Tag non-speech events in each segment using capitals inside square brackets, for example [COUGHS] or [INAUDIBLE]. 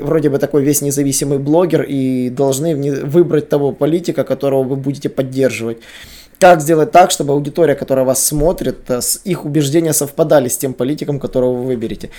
вроде бы такой весь независимый блогер и должны выбрать того политика, которого вы будете поддерживать. Как сделать так, чтобы аудитория, которая вас смотрит, э, их убеждения совпадали с тем политиком, которого вы выберете?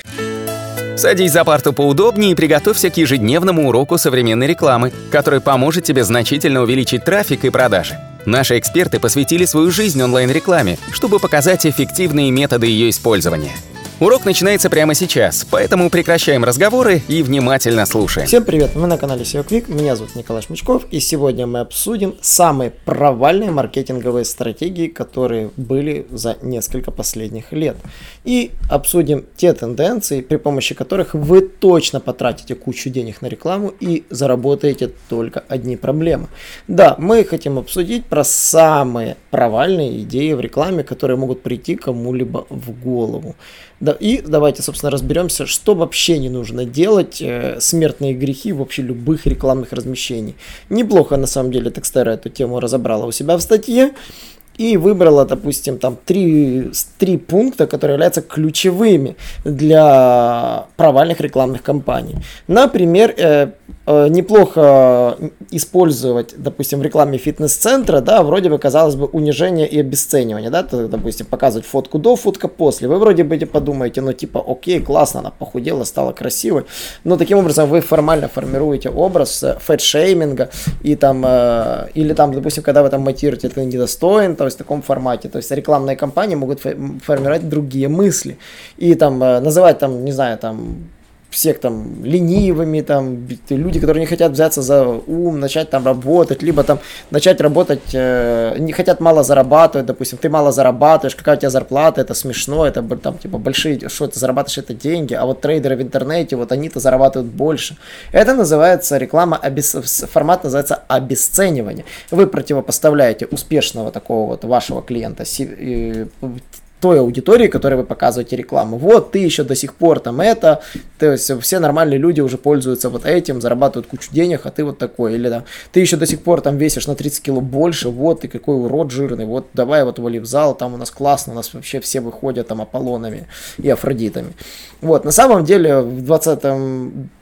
Садись за парту поудобнее и приготовься к ежедневному уроку современной рекламы, который поможет тебе значительно увеличить трафик и продажи. Наши эксперты посвятили свою жизнь онлайн-рекламе, чтобы показать эффективные методы ее использования – Урок начинается прямо сейчас, поэтому прекращаем разговоры и внимательно слушаем. Всем привет, вы на канале SEO Quick, меня зовут Николай Шмичков, и сегодня мы обсудим самые провальные маркетинговые стратегии, которые были за несколько последних лет. И обсудим те тенденции, при помощи которых вы точно потратите кучу денег на рекламу и заработаете только одни проблемы. Да, мы хотим обсудить про самые провальные идеи в рекламе, которые могут прийти кому-либо в голову. Да, и давайте, собственно, разберемся, что вообще не нужно делать, э, смертные грехи вообще любых рекламных размещений. Неплохо, на самом деле, Текстера эту тему разобрала у себя в статье и выбрала, допустим, там три, три пункта, которые являются ключевыми для провальных рекламных кампаний. Например, э, э, неплохо использовать, допустим, в рекламе фитнес-центра, да, вроде бы, казалось бы, унижение и обесценивание, да, то, допустим, показывать фотку до, фотка после. Вы вроде бы подумаете, ну, типа, окей, классно, она похудела, стала красивой, но таким образом вы формально формируете образ фэт-шейминга и там, э, или там, допустим, когда вы там мотивируете, ты недостоин, то есть в таком формате. То есть рекламные кампании могут формировать другие мысли. И там э, называть там, не знаю, там всех там ленивыми, там люди, которые не хотят взяться за ум, начать там работать, либо там начать работать, э, не хотят мало зарабатывать, допустим, ты мало зарабатываешь, какая у тебя зарплата, это смешно, это там типа большие, что ты зарабатываешь, это деньги, а вот трейдеры в интернете, вот они-то зарабатывают больше. Это называется реклама, обес... формат называется обесценивание. Вы противопоставляете успешного такого вот вашего клиента той аудитории, которой вы показываете рекламу. Вот, ты еще до сих пор там это, то есть все нормальные люди уже пользуются вот этим, зарабатывают кучу денег, а ты вот такой. Или да, ты еще до сих пор там весишь на 30 кило больше, вот ты какой урод жирный, вот давай вот вали в зал, там у нас классно, у нас вообще все выходят там Аполлонами и Афродитами. Вот, на самом деле в 20,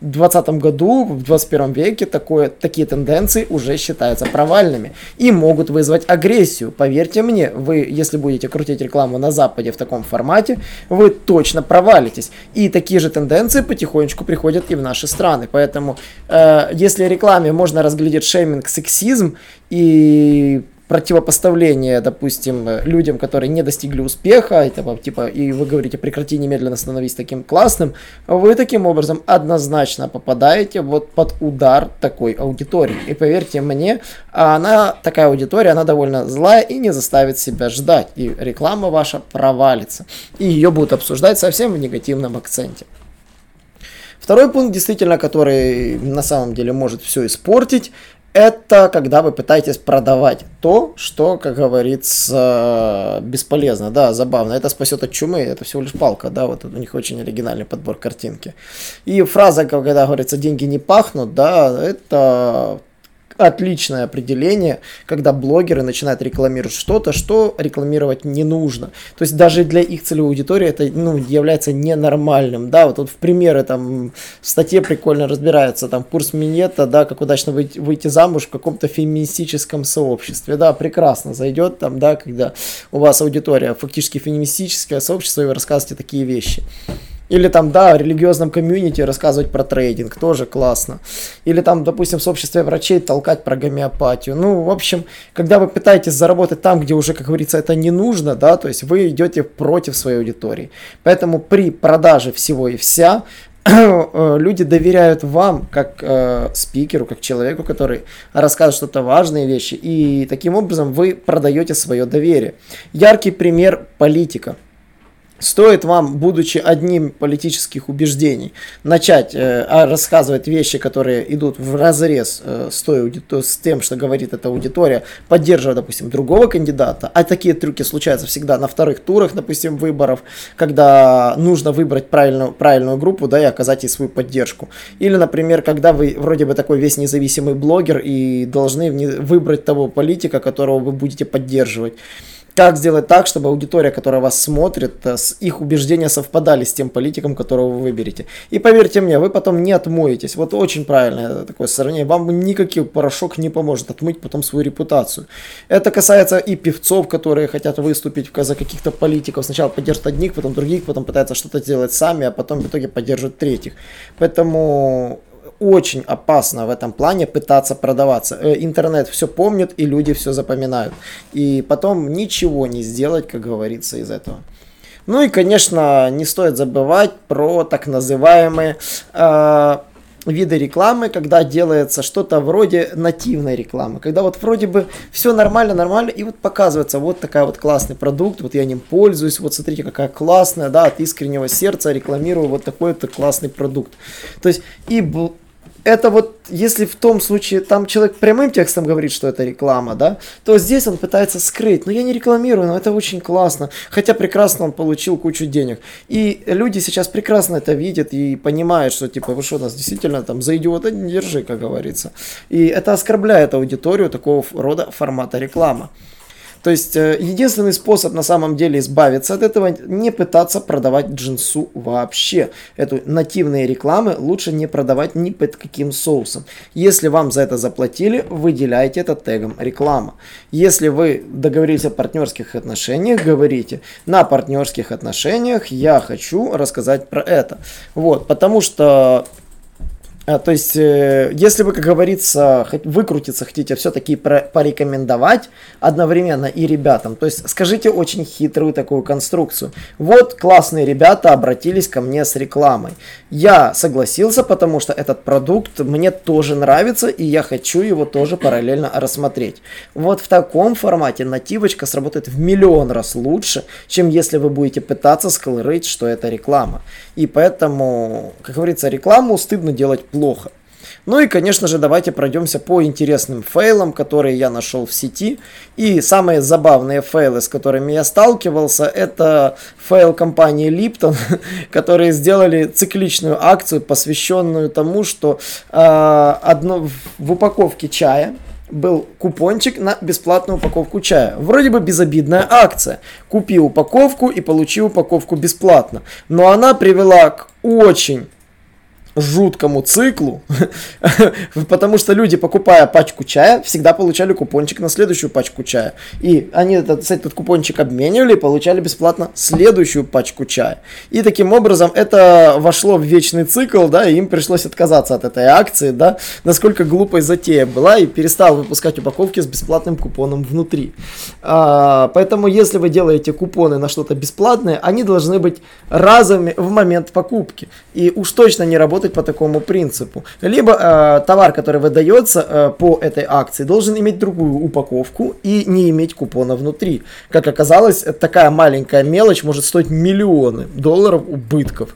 20 году, в 21 веке такое, такие тенденции уже считаются провальными и могут вызвать агрессию. Поверьте мне, вы, если будете крутить рекламу на Западе в таком формате, вы точно провалитесь. И такие же тенденции потихонечку приходят и в наши страны. Поэтому, э, если рекламе можно разглядеть шейминг, сексизм и противопоставление, допустим, людям, которые не достигли успеха, этого, типа, и вы говорите, прекрати немедленно становись таким классным, вы таким образом однозначно попадаете вот под удар такой аудитории. И поверьте мне, она, такая аудитория, она довольно злая и не заставит себя ждать. И реклама ваша провалится. И ее будут обсуждать совсем в негативном акценте. Второй пункт, действительно, который на самом деле может все испортить, это когда вы пытаетесь продавать то, что, как говорится, бесполезно, да, забавно. Это спасет от чумы, это всего лишь палка, да, вот у них очень оригинальный подбор картинки. И фраза, когда говорится, деньги не пахнут, да, это отличное определение, когда блогеры начинают рекламировать что-то, что рекламировать не нужно. То есть даже для их целевой аудитории это ну, является ненормальным. Да, вот тут в примеры там в статье прикольно разбирается там курс минета, да, как удачно выйти, выйти замуж в каком-то феминистическом сообществе. Да, прекрасно зайдет там, да, когда у вас аудитория фактически феминистическое сообщество, и вы рассказываете такие вещи. Или там, да, в религиозном комьюнити рассказывать про трейдинг, тоже классно. Или там, допустим, в сообществе врачей толкать про гомеопатию. Ну, в общем, когда вы пытаетесь заработать там, где уже, как говорится, это не нужно, да, то есть вы идете против своей аудитории. Поэтому при продаже всего и вся [COUGHS] э, люди доверяют вам как э, спикеру, как человеку, который рассказывает что-то важные вещи, и таким образом вы продаете свое доверие. Яркий пример политика. Стоит вам, будучи одним политических убеждений, начать э, а, рассказывать вещи, которые идут в разрез э, с, той, с тем, что говорит эта аудитория, поддерживая, допустим, другого кандидата, а такие трюки случаются всегда на вторых турах, допустим, выборов, когда нужно выбрать правильную, правильную группу, да, и оказать ей свою поддержку. Или, например, когда вы вроде бы такой весь независимый блогер и должны выбрать того политика, которого вы будете поддерживать. Как сделать так, чтобы аудитория, которая вас смотрит, э, с их убеждения совпадали с тем политиком, которого вы выберете. И поверьте мне, вы потом не отмоетесь. Вот очень правильное такое сравнение. Вам никаких порошок не поможет отмыть потом свою репутацию. Это касается и певцов, которые хотят выступить за каких-то политиков. Сначала поддержат одних, потом других, потом пытаются что-то сделать сами, а потом в итоге поддержат третьих. Поэтому очень опасно в этом плане пытаться продаваться. Э, интернет все помнит, и люди все запоминают. И потом ничего не сделать, как говорится, из этого. Ну и, конечно, не стоит забывать про так называемые э, виды рекламы, когда делается что-то вроде нативной рекламы, когда вот вроде бы все нормально, нормально, и вот показывается вот такая вот классный продукт, вот я ним пользуюсь, вот смотрите, какая классная, да, от искреннего сердца рекламирую вот такой вот классный продукт. То есть и это вот, если в том случае там человек прямым текстом говорит, что это реклама, да, то здесь он пытается скрыть. Но я не рекламирую, но это очень классно. Хотя прекрасно он получил кучу денег. И люди сейчас прекрасно это видят и понимают, что типа, вы что, нас действительно там за идиота не держи, как говорится. И это оскорбляет аудиторию такого рода формата реклама. То есть э, единственный способ на самом деле избавиться от этого, не пытаться продавать джинсу вообще. Эту нативные рекламы лучше не продавать ни под каким соусом. Если вам за это заплатили, выделяйте это тегом реклама. Если вы договорились о партнерских отношениях, говорите, на партнерских отношениях я хочу рассказать про это. Вот, потому что а, то есть, э, если вы, как говорится, выкрутиться хотите, все-таки порекомендовать одновременно и ребятам, то есть скажите очень хитрую такую конструкцию. Вот классные ребята обратились ко мне с рекламой. Я согласился, потому что этот продукт мне тоже нравится, и я хочу его тоже параллельно рассмотреть. Вот в таком формате нативочка сработает в миллион раз лучше, чем если вы будете пытаться скрыть, что это реклама. И поэтому, как говорится, рекламу стыдно делать плохо. Ну и, конечно же, давайте пройдемся по интересным фейлам, которые я нашел в сети. И самые забавные фейлы, с которыми я сталкивался, это фейл компании Lipton, [LAUGHS] которые сделали цикличную акцию, посвященную тому, что э, одно, в упаковке чая был купончик на бесплатную упаковку чая. Вроде бы безобидная акция. Купи упаковку и получи упаковку бесплатно. Но она привела к очень жуткому циклу, [LAUGHS] потому что люди, покупая пачку чая, всегда получали купончик на следующую пачку чая. И они этот, этот купончик обменивали и получали бесплатно следующую пачку чая. И таким образом это вошло в вечный цикл, да, и им пришлось отказаться от этой акции, да, насколько глупой затея была, и перестал выпускать упаковки с бесплатным купоном внутри. А, поэтому, если вы делаете купоны на что-то бесплатное, они должны быть разовыми в момент покупки. И уж точно не работать работать по такому принципу. Либо э, товар, который выдается э, по этой акции, должен иметь другую упаковку и не иметь купона внутри. Как оказалось, такая маленькая мелочь может стоить миллионы долларов убытков.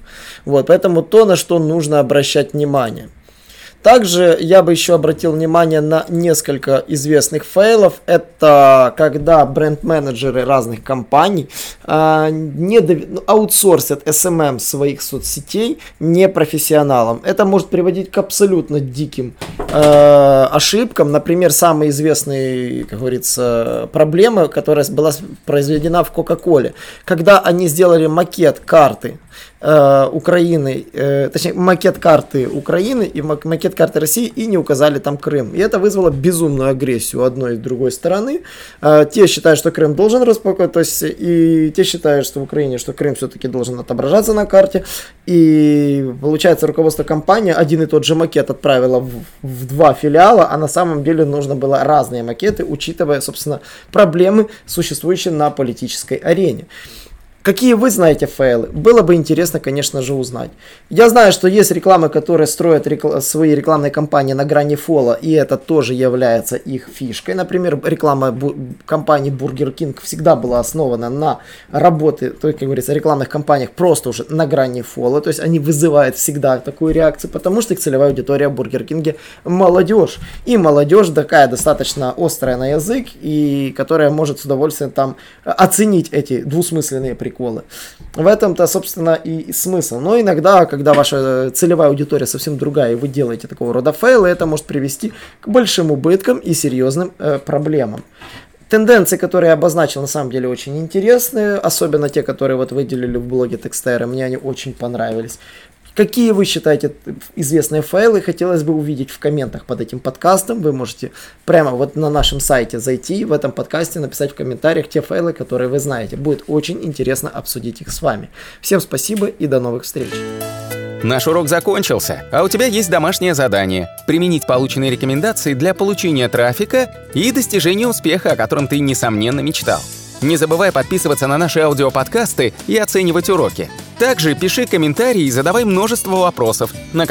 Вот, поэтому то, на что нужно обращать внимание. Также я бы еще обратил внимание на несколько известных фейлов. Это когда бренд-менеджеры разных компаний э, не дов... Ну, аутсорсят SMM своих соцсетей непрофессионалам. Это может приводить к абсолютно диким э, ошибкам. Например, самая известная, как говорится, проблема, которая была произведена в Coca-Cola. Когда они сделали макет карты Украины, э, точнее макет карты Украины и макет карты России и не указали там Крым. И это вызвало безумную агрессию одной и другой стороны. Э, те считают, что Крым должен распаковать, то есть и те считают, что в Украине, что Крым все-таки должен отображаться на карте. И получается руководство компании один и тот же макет отправило в, в два филиала, а на самом деле нужно было разные макеты, учитывая, собственно, проблемы, существующие на политической арене. Какие вы знаете фейлы? Было бы интересно, конечно же, узнать. Я знаю, что есть рекламы, которые строят рекл... свои рекламные кампании на грани фола, и это тоже является их фишкой. Например, реклама бу... компании Burger King всегда была основана на работе, то как говорится, рекламных кампаниях просто уже на грани фола. То есть они вызывают всегда такую реакцию, потому что их целевая аудитория Burger King молодежь. И молодежь такая достаточно острая на язык, и которая может с удовольствием там оценить эти двусмысленные приколы приколы. В этом-то, собственно, и смысл. Но иногда, когда ваша целевая аудитория совсем другая, и вы делаете такого рода фейлы, это может привести к большим убыткам и серьезным э, проблемам. Тенденции, которые я обозначил, на самом деле очень интересные, особенно те, которые вот выделили в блоге Текстера, мне они очень понравились. Какие вы считаете известные файлы, хотелось бы увидеть в комментах под этим подкастом. Вы можете прямо вот на нашем сайте зайти, в этом подкасте написать в комментариях те файлы, которые вы знаете. Будет очень интересно обсудить их с вами. Всем спасибо и до новых встреч. Наш урок закончился, а у тебя есть домашнее задание – применить полученные рекомендации для получения трафика и достижения успеха, о котором ты, несомненно, мечтал. Не забывай подписываться на наши аудиоподкасты и оценивать уроки. Также пиши комментарии и задавай множество вопросов, на